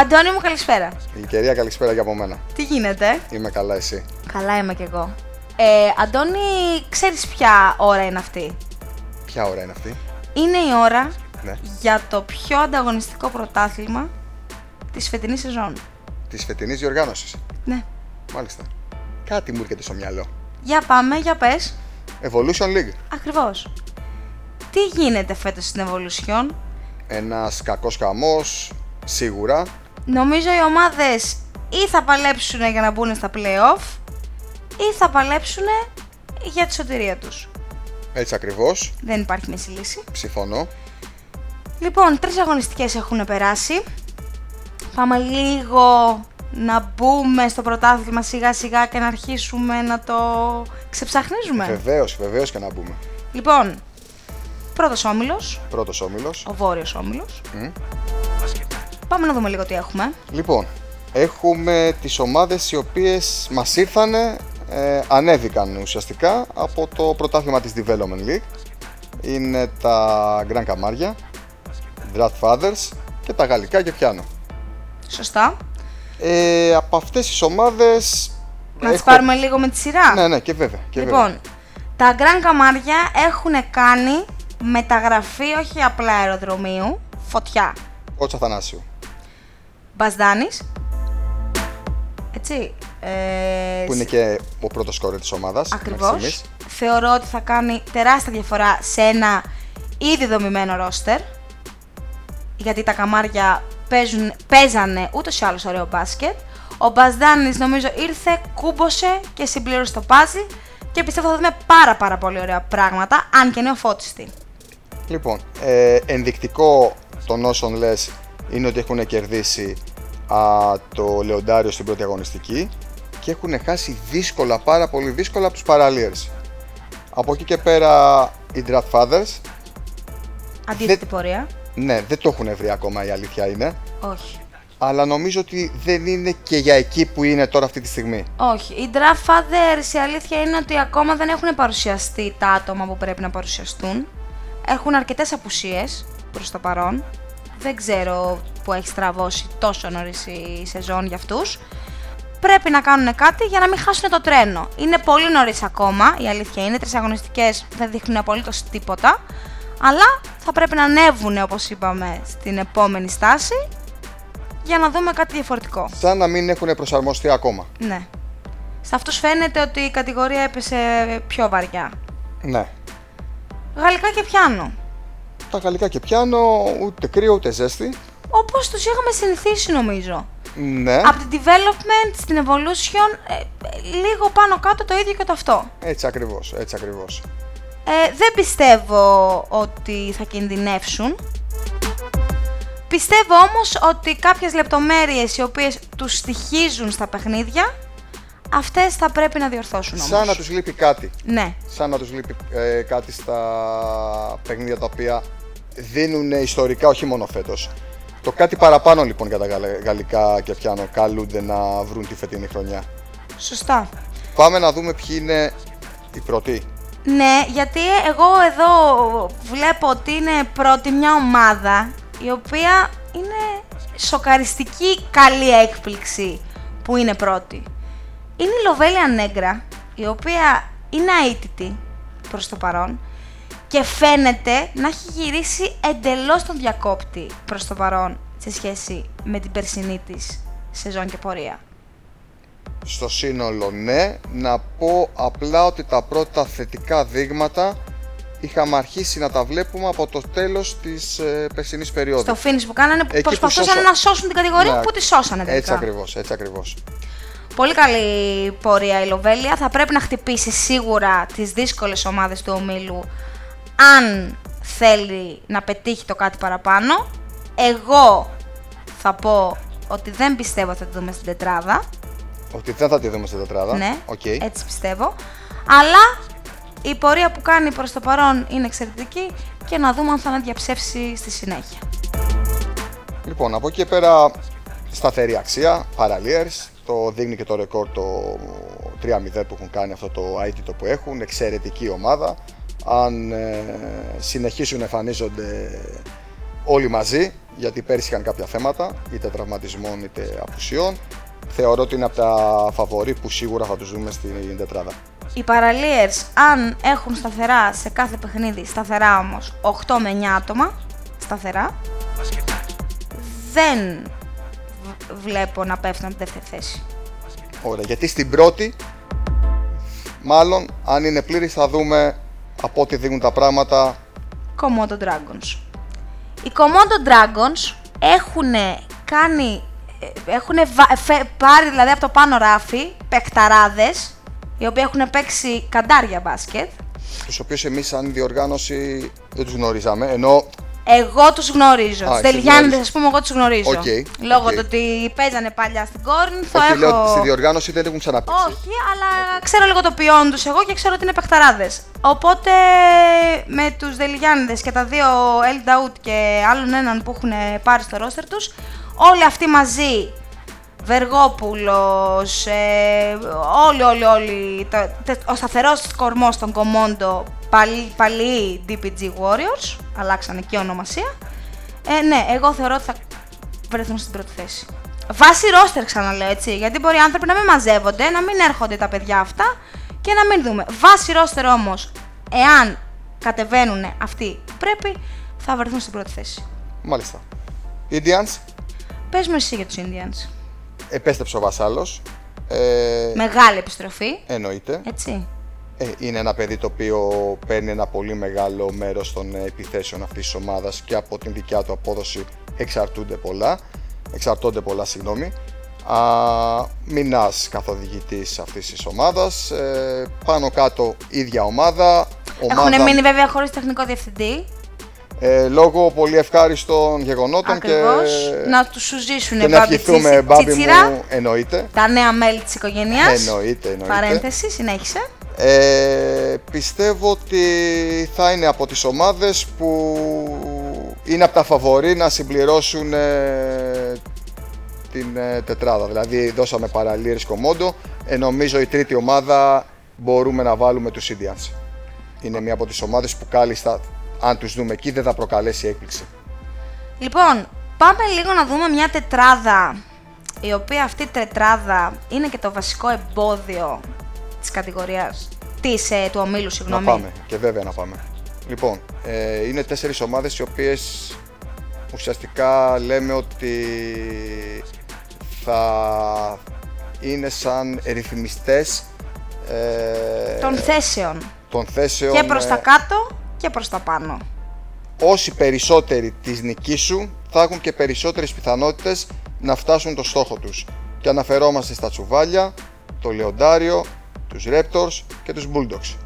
Αντώνη μου, καλησπέρα. Γλυκερία, καλησπέρα και από μένα. Τι γίνεται; Είμαι καλά, εσύ; Καλά είμαι κι εγώ. Ε, Αντώνη, ξέρεις ποια ώρα είναι αυτή; Ποια ώρα είναι αυτή; Είναι η ώρα Ναι. για το πιο ανταγωνιστικό πρωτάθλημα της φετινής σεζόν. Της φετινής διοργάνωσης. Ναι. Μάλιστα. Κάτι μου έρχεται στο μυαλό. Για πάμε, για πες. Evolution League. Ακριβώς. Τι γίνεται φέτος στην Evolution; Ένας κακός χαμός, σίγουρα. Νομίζω οι ομάδες ή θα παλέψουν για να μπουν στα play-off ή θα παλέψουν για τη σωτηρία τους. Έτσι ακριβώς. Δεν υπάρχει μέση λύση. Συμφωνώ. Λοιπόν, τρεις αγωνιστικές έχουν περάσει. Πάμε λίγο να μπούμε στο πρωτάθλημα σιγά σιγά και να αρχίσουμε να το ξεψαχνίζουμε. Βεβαίως, βεβαίως και να μπούμε. Λοιπόν, πρώτος όμιλος, Πρώτος όμιλος. ο βόρειος όμιλος. Μμ. Πάμε να δούμε λίγο τι έχουμε. Λοιπόν, έχουμε τις ομάδες οι οποίες μας ήρθανε, ε, ανέβηκαν ουσιαστικά από το πρωτάθλημα της Development League. Είναι τα Grand Camarilla, Draft Fathers και τα Γαλλικά και πιάνω. Σωστά. Ε, από αυτές τις ομάδες... Να τις έχω- πάρουμε λίγο με τη σειρά. Ναι, ναι, και βέβαια. Και λοιπόν, τα Grand Camarilla έχουν κάνει μεταγραφή όχι απλά αεροδρομίου, φωτιά. Κότσα Θανάσιου. Μπασδάνης. Έτσι. Ε, Που είναι και ο πρώτος σκόρερ της ομάδας. μέχρι Ακριβώς. στιγμής. Θεωρώ ότι θα κάνει τεράστια διαφορά σε ένα ήδη δομημένο ρόστερ. Γιατί τα καμάρια παίζουν, παίζανε ούτως ή άλλως ωραίο μπάσκετ. Ο Μπασδάνης νομίζω ήρθε, κούμποσε και συμπλήρωσε το πάζι και πιστεύω θα δούμε πάρα πάρα πολύ ωραία πράγματα, αν και νεοφώτιστη. Λοιπόν, ε, ενδεικτικό των όσων λες είναι ότι έχουν κερδίσει α, το Λεοντάριο στην πρώτη αγωνιστική και έχουν χάσει δύσκολα, πάρα πολύ δύσκολα από τους Paraliers. Από εκεί και πέρα οι Draft Fathers, Αντίθετη Δεν- πορεία. ναι, δεν το έχουν βρει ακόμα η αλήθεια είναι, Όχι. αλλά νομίζω ότι δεν είναι και για εκεί που είναι τώρα αυτή τη στιγμή. Όχι. Οι Draft Fathers η αλήθεια είναι ότι ακόμα δεν έχουν παρουσιαστεί τα άτομα που πρέπει να παρουσιαστούν. Έχουν αρκετές απουσίες προς το παρόν. Δεν ξέρω που έχει στραβώσει τόσο νωρίς η σεζόν για αυτούς. Πρέπει να κάνουν κάτι για να μην χάσουν το τρένο. Είναι πολύ νωρίς ακόμα, η αλήθεια είναι. Τρεις αγωνιστικές δεν δείχνουν απολύτως τίποτα. Αλλά θα πρέπει να ανέβουν, όπως είπαμε, στην επόμενη στάση για να δούμε κάτι διαφορετικό. Σαν να μην έχουν προσαρμοστεί ακόμα. Ναι. Σε αυτούς φαίνεται ότι η κατηγορία έπεσε πιο βαριά. Ναι. Γαλλικά και πιάνω. Τα γαλλικά και πιάνω, ούτε κρύο ούτε ζέστη. Όπως τους είχαμε συνηθίσει νομίζω. Ναι, Από την development στην evolution, ε, ε, λίγο πάνω κάτω το ίδιο και το αυτό. έτσι ακριβώς, έτσι ακριβώς. Ε, δεν πιστεύω ότι θα κινδυνεύσουν. Πιστεύω όμως ότι κάποιες λεπτομέρειες οι οποίες τους στοιχίζουν στα παιχνίδια, αυτές θα πρέπει να διορθώσουν όμως. Σαν να τους λείπει κάτι. Ναι, σαν να τους λείπει ε, κάτι στα παιχνίδια τα οποία δίνουν ιστορικά όχι μόνο φέτος. Το κάτι παραπάνω λοιπόν για τα γαλλ- γαλλικά και πιάνω καλούνται να βρουν τη φετινή χρονιά. σωστά. Πάμε να δούμε ποιοι είναι οι πρώτοι. Ναι, γιατί εγώ εδώ βλέπω ότι είναι πρώτη μια ομάδα η οποία είναι σοκαριστική καλή έκπληξη που είναι πρώτη. Είναι η Λοβέλια Νέγκρα, η οποία είναι αίτητη προς το παρόν και φαίνεται να έχει γυρίσει εντελώς τον διακόπτη προς το παρόν σε σχέση με την περσινή της σεζόν και πορεία. Στο σύνολο ναι, να πω απλά ότι τα πρώτα θετικά δείγματα είχαμε αρχίσει να τα βλέπουμε από το τέλος της ε, περσινής περίοδου. Στο finish που κάνανε που Εκεί που προσπαθούσαν σώσα- να σώσουν την κατηγορία Ναι, που τη σώσανε τελικά. Έτσι ακριβώς, έτσι ακριβώς. Πολύ καλή πορεία η Λοβέλια. Θα πρέπει να χτυπήσει σίγουρα τις δύσκολες ομάδες του ομίλου αν θέλει να πετύχει το κάτι παραπάνω. Εγώ θα πω ότι δεν πιστεύω ότι θα τη δούμε στην τετράδα. Ότι δεν θα τη δούμε στην τετράδα. Ναι, Οκ. έτσι πιστεύω. Αλλά η πορεία που κάνει προς το παρόν είναι εξαιρετική και να δούμε αν θα διαψεύσει στη συνέχεια. Λοιπόν, από εκεί και πέρα σταθερή αξία, Paraliers, το δείχνει και το ρεκόρ το 3-0 που έχουν κάνει αυτό το αήττητο που έχουν, εξαιρετική ομάδα. Αν ε, συνεχίσουν να εμφανίζονται όλοι μαζί, γιατί πέρσι είχαν κάποια θέματα, είτε τραυματισμών είτε απουσιών. Θεωρώ ότι είναι από τα φαβορή που σίγουρα θα τους δούμε στην τετράδα. Οι παραλίες, αν έχουν σταθερά σε κάθε παιχνίδι, σταθερά όμως, 8 με 9 άτομα, σταθερά, δεν βλέπω να πέφτουν από τη δεύτερη θέση. Ωραία, γιατί στην πρώτη, μάλλον, αν είναι πλήρη, θα δούμε από ό,τι δίνουν τα πράγματα. Komodo Dragons. Οι Komodo Dragons έχουν κάνει, έχουν πάρει δηλαδή από το πάνω ράφι παιχταράδες, οι οποίοι έχουν παίξει καντάρια μπάσκετ. Τους οποίους εμείς σαν διοργάνωση δεν τους γνωρίζαμε, ενώ εγώ τους γνωρίζω. Του Δελγιάννηδε, ας πούμε, εγώ τους γνωρίζω. Okay, Λόγω okay. του ότι παίζανε παλιά στην Κόρνθο. Όχι, έχω... λέω, στη διοργάνωση δεν έχουν ξαναπέξει. Όχι, αλλά ξέρω λίγο το ποιόν τους εγώ και ξέρω ότι είναι παιχταράδες. Οπότε με τους Δελγιάννηδε και τα δύο El Daoud και άλλον έναν που έχουν πάρει στο ρόστερ τους, όλοι αυτοί μαζί Βεργόπουλος, ε, όλοι, όλοι, όλοι, το, ο σταθερός κορμός των Κομόντο, παλιοί DPG Warriors, αλλάξανε και ονομασία. Ε, ναι, εγώ θεωρώ ότι θα βρεθούν στην πρώτη θέση. Βάσει ρόστερ ξαναλέω έτσι, γιατί μπορεί οι άνθρωποι να μην μαζεύονται, να μην έρχονται τα παιδιά αυτά και να μην δούμε. Βάσει ρόστερ όμως, εάν κατεβαίνουν αυτοί που πρέπει, θα βρεθούν στην πρώτη θέση. Μάλιστα. Indians; Πες μου εσύ για τους Indians επέστρεψε ο Βασάλος. Ε, Μεγάλη επιστροφή. Εννοείται. Έτσι. Ε, είναι ένα παιδί το οποίο παίρνει ένα πολύ μεγάλο μέρος των επιθέσεων αυτής της ομάδας και από την δικιά του απόδοση εξαρτούνται πολλά. Εξαρτώνται πολλά, συγγνώμη. Α, Μινάς καθοδηγητής αυτής της ομάδας. Ε, πάνω κάτω ίδια ομάδα. Έχουν μείνει βέβαια χωρίς τεχνικό διευθυντή ε, λόγω πολύ ευχάριστων γεγονότων Ακριβώς. και να τους σου ζήσουν και να ευχηθούμε μπάμπι μου εννοείται τα νέα μέλη της οικογένειας εννοείται, εννοείται. παρένθεση, συνέχισε ε, πιστεύω ότι θα είναι από τις ομάδες που είναι από τα φαβορή να συμπληρώσουν ε, την ε, τετράδα δηλαδή δώσαμε παραλίες κομμόντο ε, νομίζω η τρίτη ομάδα μπορούμε να βάλουμε τους Indians είναι μία από τις ομάδες που κάλλιστα αν τους δούμε εκεί δεν θα προκαλέσει έκπληξη. Λοιπόν, πάμε λίγο να δούμε μια τετράδα η οποία αυτή η τετράδα είναι και το βασικό εμπόδιο της κατηγορίας της, ε, του ομίλου, συγγνώμη. Να πάμε και βέβαια να πάμε. Λοιπόν, ε, είναι τέσσερις ομάδες οι οποίες ουσιαστικά λέμε ότι θα είναι σαν ρυθμιστές ε, των θέσεων. Των θέσεων. Και προς τα ε, κάτω και προς τα πάνω. Όσοι περισσότεροι τις νικήσουν θα έχουν και περισσότερες πιθανότητες να φτάσουν το στόχο τους. Και αναφερόμαστε στα τσουβάλια, το λεοντάριο, τους Raptors και τους Bulldogs.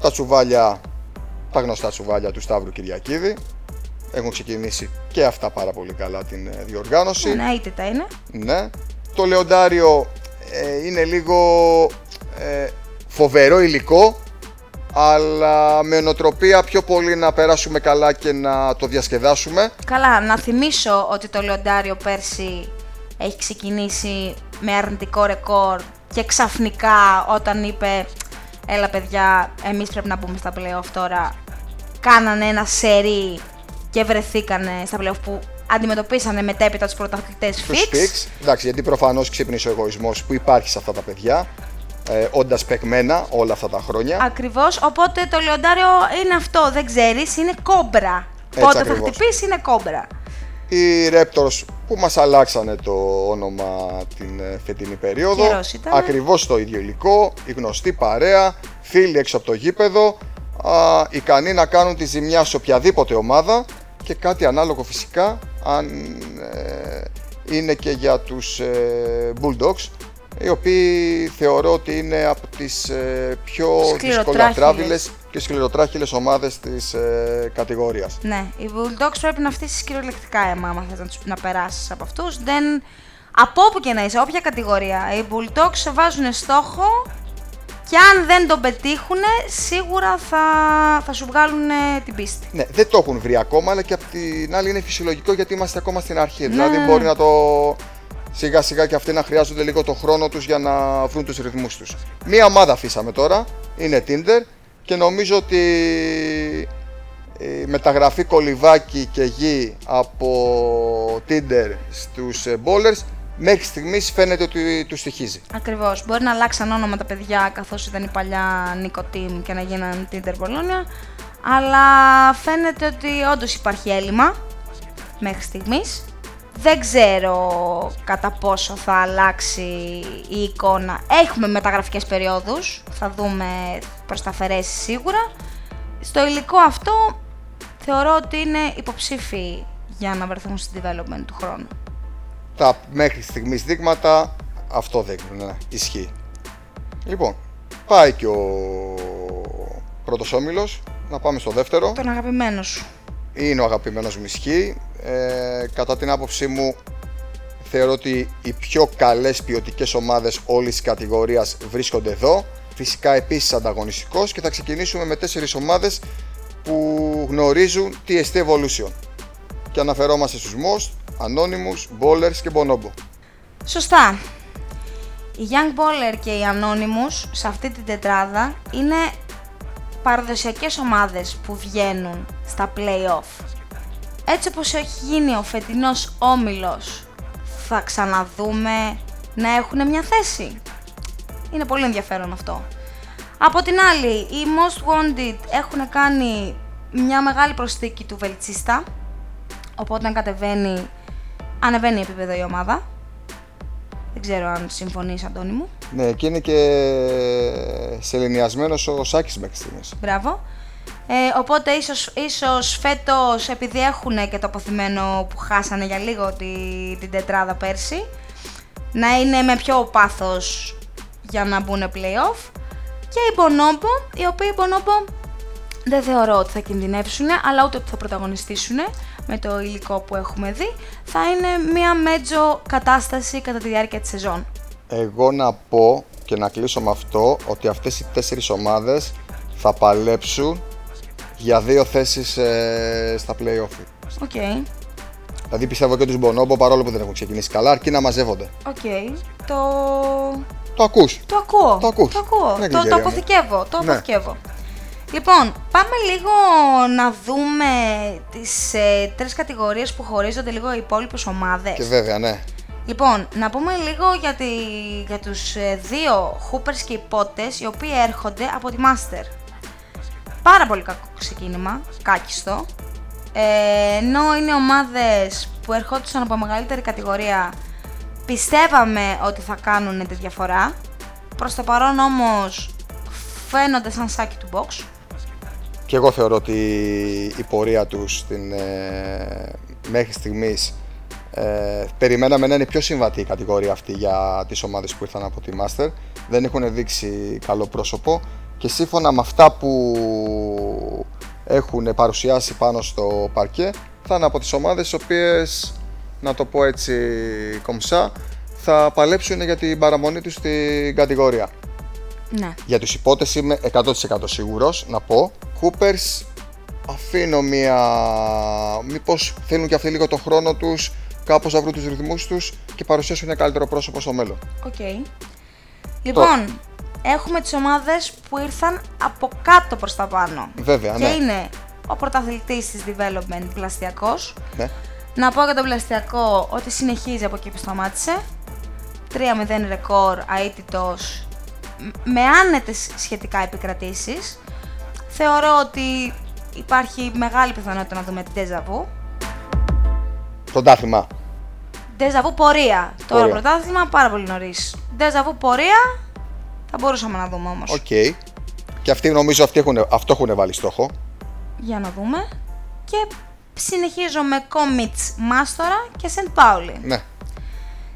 Τα τσουβάλια, τα γνωστά τσουβάλια του Σταύρου Κυριακίδη, έχουν ξεκινήσει και αυτά πάρα πολύ καλά την ε, διοργάνωση. Ναι, είτε τα είναι. Ναι. Το λεοντάριο ε, είναι λίγο ε, φοβερό υλικό αλλά με νοοτροπία πιο πολύ να περάσουμε καλά και να το διασκεδάσουμε. Καλά, να θυμίσω ότι το Λεοντάριο πέρσι έχει ξεκινήσει με αρνητικό ρεκόρ και ξαφνικά όταν είπε έλα παιδιά, εμείς πρέπει να μπούμε στα playoff τώρα, κάνανε ένα σερί και βρεθήκανε στα playoff που αντιμετωπίσανε μετέπειτα τους πρωταθλητές fix. Εντάξει, γιατί προφανώς ξύπνησε ο εγωισμός που υπάρχει σε αυτά τα παιδιά ε, όντας παιγμένα όλα αυτά τα χρόνια. Ακριβώς. Οπότε το λιοντάριο είναι αυτό, δεν ξέρεις, είναι κόμπρα. Έτσι Πότε ακριβώς. θα χτυπήσει, είναι κόμπρα. Οι Raptors που μας αλλάξανε το όνομα την ε, φετινή περίοδο. Ακριβώς το ίδιο υλικό, η γνωστή παρέα, φίλοι έξω από το γήπεδο, α, ικανοί να κάνουν τη ζημιά σε οποιαδήποτε ομάδα και κάτι ανάλογο φυσικά αν ε, είναι και για τους ε, Bulldogs οι οποίοι θεωρώ ότι είναι από τις ε, πιο δυσκολοτράβιλες και σκληροτράχυλες ομάδες της ε, κατηγορίας. Ναι, οι Bulldogs πρέπει να φτύσεις κυριολεκτικά αίμα, άμα θες να, τους, να περάσεις από αυτούς. Δεν... Από όπου και να είσαι, όποια κατηγορία, οι Bulldogs βάζουν στόχο και αν δεν τον πετύχουν, σίγουρα θα, θα σου βγάλουν την πίστη. Ναι, δεν το έχουν βρει ακόμα, αλλά και από την άλλη είναι φυσιολογικό γιατί είμαστε ακόμα στην αρχή. Δηλαδή μπορεί να το σιγά σιγά και αυτοί να χρειάζονται λίγο το χρόνο τους για να βρουν τους ρυθμούς τους. Μία ομάδα αφήσαμε τώρα, είναι Tinder και νομίζω ότι η μεταγραφή κολυβάκι και γη από Tinder στους ε, bowlers μέχρι στιγμής φαίνεται ότι του στοιχίζει. Ακριβώς. Μπορεί να αλλάξαν όνομα τα παιδιά καθώς ήταν η παλιά Νίκο Team και να γίναν Tinder Bologna, αλλά φαίνεται ότι όντως υπάρχει έλλειμμα μέχρι στιγμής. Δεν ξέρω κατά πόσο θα αλλάξει η εικόνα. Έχουμε μεταγραφικές περιόδους, θα δούμε προς τα αφαιρέσεις σίγουρα. Στο υλικό αυτό θεωρώ ότι είναι υποψήφιοι για να βρεθούν στην development του χρόνου. Τα μέχρι στιγμής δείγματα αυτό δείχνουν, ναι, ισχύει. Λοιπόν, πάει και ο πρώτος όμιλος, να πάμε στο δεύτερο. Τον αγαπημένο σου. Είναι ο αγαπημένος μου ισχύει. Ε, κατά την άποψή μου θεωρώ ότι οι πιο καλές ποιοτικές ομάδες όλης της κατηγορίας βρίσκονται εδώ. Φυσικά επίσης ανταγωνιστικός και θα ξεκινήσουμε με τέσσερις ομάδες που γνωρίζουν TST Evolution. Και αναφερόμαστε στους Most, Anonymous, Bowlers και Bonobo. Σωστά. Οι Young Bowler και οι Anonymous σε αυτή την τετράδα είναι παραδοσιακές ομάδες που βγαίνουν στα play-off. Έτσι όπως έχει γίνει ο φετινός όμιλος, θα ξαναδούμε να έχουν μια θέση. Είναι πολύ ενδιαφέρον αυτό. Από την άλλη, οι Most Wanted έχουν κάνει μια μεγάλη προσθήκη του Βελτσίστα, οπότε κατεβαίνει, ανεβαίνει επίπεδο η ομάδα. Δεν ξέρω αν συμφωνείς Αντώνη μου. Ναι, και είναι και σεληνιασμένος ο Σάκης μέχρι στιγμής. Μπράβο. Ε, οπότε ίσως, ίσως φέτος επειδή έχουν και το αποθυμένο που χάσανε για λίγο τη, την τετράδα πέρσι να είναι με πιο πάθος για να μπουν play-off και οι Bonobo, οι οποίοι Bonobo δεν θεωρώ ότι θα κινδυνεύσουν αλλά ούτε ότι θα πρωταγωνιστήσουν με το υλικό που έχουμε δει θα είναι μια μέτζο κατάσταση κατά τη διάρκεια της σεζόν. Εγώ να πω και να κλείσω με αυτό ότι αυτές οι τέσσερις ομάδες θα παλέψουν για δύο θέσεις ε, στα play-off. OK. Okay. Δηλαδή πιστεύω και τους Bonobo παρόλο που δεν έχουν ξεκινήσει καλά αρκεί να μαζεύονται. OK. Okay. Το... Το ακούς. Το ακούω. Το ακούς. Το ακούω. Το, το αποθηκεύω. Το ναι. αποθηκεύω. Λοιπόν, πάμε λίγο να δούμε τις ε, τρεις κατηγορίες που χωρίζονται λίγο οι υπόλοιπες ομάδες. Και βέβαια, ναι. Λοιπόν, να πούμε λίγο για, τη, για τους ε, δύο Hoopers και υπότες οι οποίοι έρχονται από τη Master. Πάρα πολύ κακό ξεκίνημα, κάκιστο. Ε, ενώ είναι ομάδες που ερχόντουσαν από μεγαλύτερη κατηγορία, πιστεύαμε ότι θα κάνουν τη διαφορά. Προς το παρόν όμως φαίνονται σαν σάκι του box. Και εγώ θεωρώ ότι η πορεία τους στην, ε, μέχρι στιγμής ε, περιμέναμε να είναι πιο συμβατή η κατηγορία αυτή για τις ομάδες που ήρθαν από τη Master. Δεν έχουν δείξει καλό πρόσωπο και σύμφωνα με αυτά που έχουν παρουσιάσει πάνω στο παρκέ θα είναι από τις ομάδες οι οποίες, να το πω έτσι κομψά, θα παλέψουν για την παραμονή τους στην κατηγορία. Ναι. Για τους υπότες είμαι 100% σίγουρος να πω. Coopers αφήνω μία... Μήπως θέλουν και αυτοί λίγο το χρόνο τους, κάπως να βρουν τους ρυθμούς τους και παρουσιάσουν ένα καλύτερο πρόσωπο στο μέλλον. OK. Okay. Λοιπόν, έχουμε τις ομάδες που ήρθαν από κάτω προς τα πάνω. Βέβαια, και ναι. είναι ο πρωταθλητής της Development Πλαστιακός. Ναι. Να πω για τον Πλαστιακό ότι συνεχίζει από εκεί που σταμάτησε. 3-0 ρεκόρ, αήττητος, με άνετες σχετικά επικρατήσεις. Θεωρώ ότι υπάρχει μεγάλη πιθανότητα να δούμε ντεζαβού. Πρωτάθλημα. Ντεζαβού πορεία. Τώρα πρωτάθλημα πάρα πολύ νωρίς. Ντεζαβού πορεία θα μπορούσαμε να δούμε όμως. OK. Okay. Και αυτοί νομίζω αυτοί έχουν, αυτό έχουν βάλει στόχο. Για να δούμε. Και συνεχίζω με Comets Μάστορα και Σεντ Πάουλι. Ναι.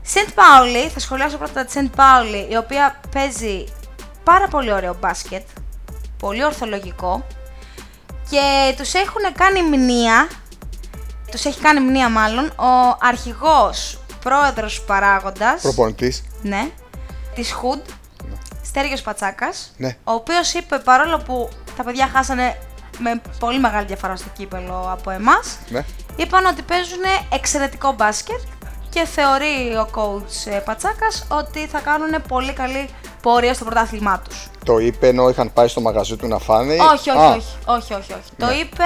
Σεντ Πάουλι, θα σχολιάσω πρώτα τη Σεντ Πάουλι, η οποία παίζει πάρα πολύ ωραίο μπάσκετ. Πολύ ορθολογικό. Και τους έχουν κάνει μνήα, τους έχει κάνει μνήα μάλλον, ο αρχηγός πρόεδρος παράγοντας. Προπονητής. Ναι. Της Hood, Στέργιος Πατσάκας, ναι. ο οποίος είπε παρόλο που τα παιδιά χάσανε με πολύ μεγάλη διαφορά στο κύπελο από εμάς, ναι. είπαν ότι παίζουν εξαιρετικό μπάσκετ και θεωρεί ο coach ε, Πατσάκας ότι θα κάνουν πολύ καλή πορεία στο πρωτάθλημά τους. Το είπε ενώ είχαν πάει στο μαγαζί του να φάνε. Όχι, όχι, Α, όχι, όχι, όχι, όχι. Το Ναι. είπε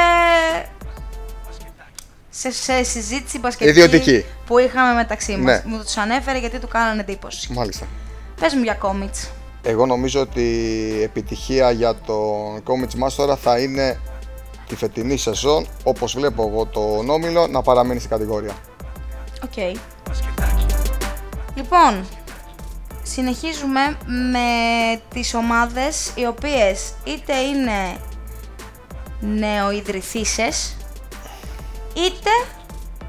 σε, σε συζήτηση μπασκετική Ιδιωτική. που είχαμε μεταξύ μας. Ναι. Μου τους ανέφερε γιατί του κάνανε εντύπωση. Μάλιστα. Πες μου για κόμιτς. Εγώ νομίζω ότι η επιτυχία για τον Comets μας τώρα θα είναι τη φετινή σεζόν, όπως βλέπω εγώ τον Όμιλο, να παραμείνει στην κατηγορία. Οκ. Λοιπόν, συνεχίζουμε με τις ομάδες οι οποίες είτε είναι νεοϊδρυθείσες είτε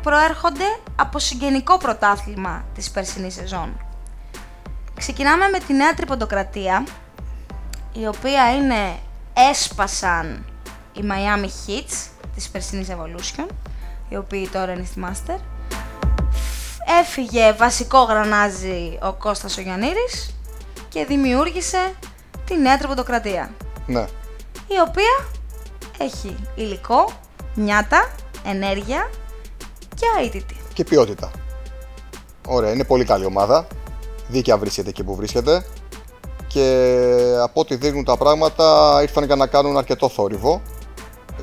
προέρχονται από συγγενικό πρωτάθλημα της περσινής σεζόν. Ξεκινάμε με τη Νέα Τριποντοκρατία, η οποία είναι έσπασαν οι Miami Heats της περσινής Evolution, οι οποίοι τώρα είναι στη Master. Έφυγε βασικό γρανάζι ο Κώστας ο Γιαννήρης και δημιούργησε τη Νέα Τριποντοκρατία, Ναι. η οποία έχει υλικό, νιάτα, ενέργεια και αίτητη. Και ποιότητα. Ωραία, είναι πολύ καλή ομάδα. Δίκαια βρίσκεται εκεί που βρίσκεται. Και από ό,τι δείχνουν τα πράγματα ήρθαν για να κάνουν αρκετό θόρυβο.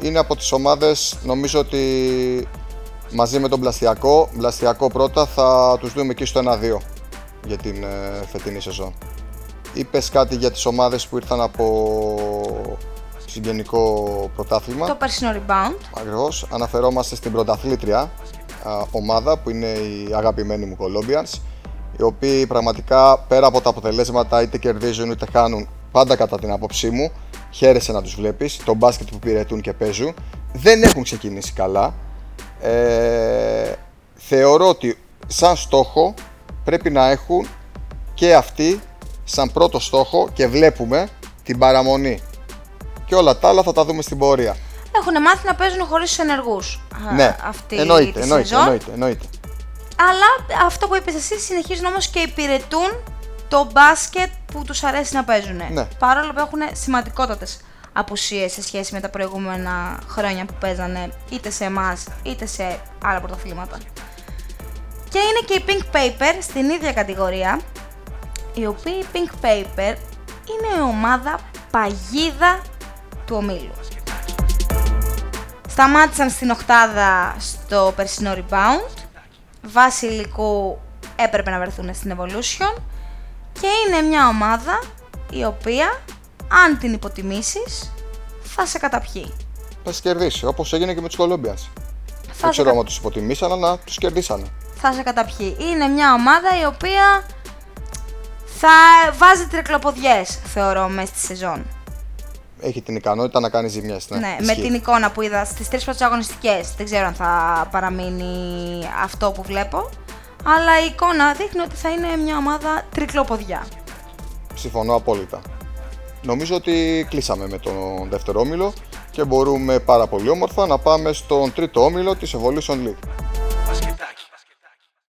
Είναι από τις ομάδες, νομίζω ότι μαζί με τον Μπλαστιακό, Μπλαστιακό πρώτα θα τους δούμε εκεί στο 1-2 για την ε, φετινή σεζόν. Είπες κάτι για τις ομάδες που ήρθαν από συγγενικό πρωτάθλημα; Το περσινό rebound, Ακριβώς. Αναφερόμαστε στην πρωταθλήτρια α, ομάδα που είναι η αγαπημένη μου Colombians οι οποίοι πραγματικά πέρα από τα αποτελέσματα είτε κερδίζουν είτε χάνουν πάντα κατά την άποψή μου χαίρεσαι να τους βλέπεις το μπάσκετ που πυρετούν και παίζουν. Δεν έχουν ξεκινήσει καλά. Ε, θεωρώ ότι σαν στόχο πρέπει να έχουν και αυτοί σαν πρώτο στόχο και βλέπουμε την παραμονή. Και όλα τα άλλα θα τα δούμε στην πορεία. Έχουν μάθει να παίζουν χωρίς τους ενεργούς. Α, ναι, αυτή εννοείται, τη εννοείται, σεζόν. εννοείται, εννοείται. Αλλά αυτό που είπες εσύ συνεχίζουν όμως και υπηρετούν το μπάσκετ που τους αρέσει να παίζουν. Ναι. Παρόλο που έχουν σημαντικότατες απουσίες σε σχέση με τα προηγούμενα χρόνια που παίζανε είτε σε εμάς είτε σε άλλα πρωταθλήματα. Και είναι και η Pink Paper στην ίδια κατηγορία, η οποία η Pink Paper είναι η ομάδα παγίδα του ομίλου. Σταμάτησαν στην οκτάδα στο περσινό rebound. Βάσει υλικού έπρεπε να βρεθούν στην Evolution. Και είναι μια ομάδα η οποία, αν την υποτιμήσεις, θα σε καταπιεί. Θα σε κερδίσει όπως έγινε και με τους Colombians. Θα Δεν σε, ξέρω κα- αν τους υποτιμήσαν, αλλά τους κερδίσανε. θα σε καταπιεί. Είναι μια ομάδα η οποία θα βάζει τρικλοποδιές, θεωρώ, μέσα στη σεζόν. Έχει την ικανότητα να κάνει ζημιές. Ναι, Ναι, με ισχύει. την εικόνα που είδα στις τρεις πρώτες αγωνιστικές. Δεν ξέρω αν θα παραμείνει αυτό που βλέπω. Αλλά η εικόνα δείχνει ότι θα είναι μια ομάδα τρικλοποδιά. Συμφωνώ απόλυτα. Νομίζω ότι κλείσαμε με τον δεύτερο όμιλο και μπορούμε πάρα πολύ όμορφα να πάμε στον τρίτο όμιλο της Evolution League.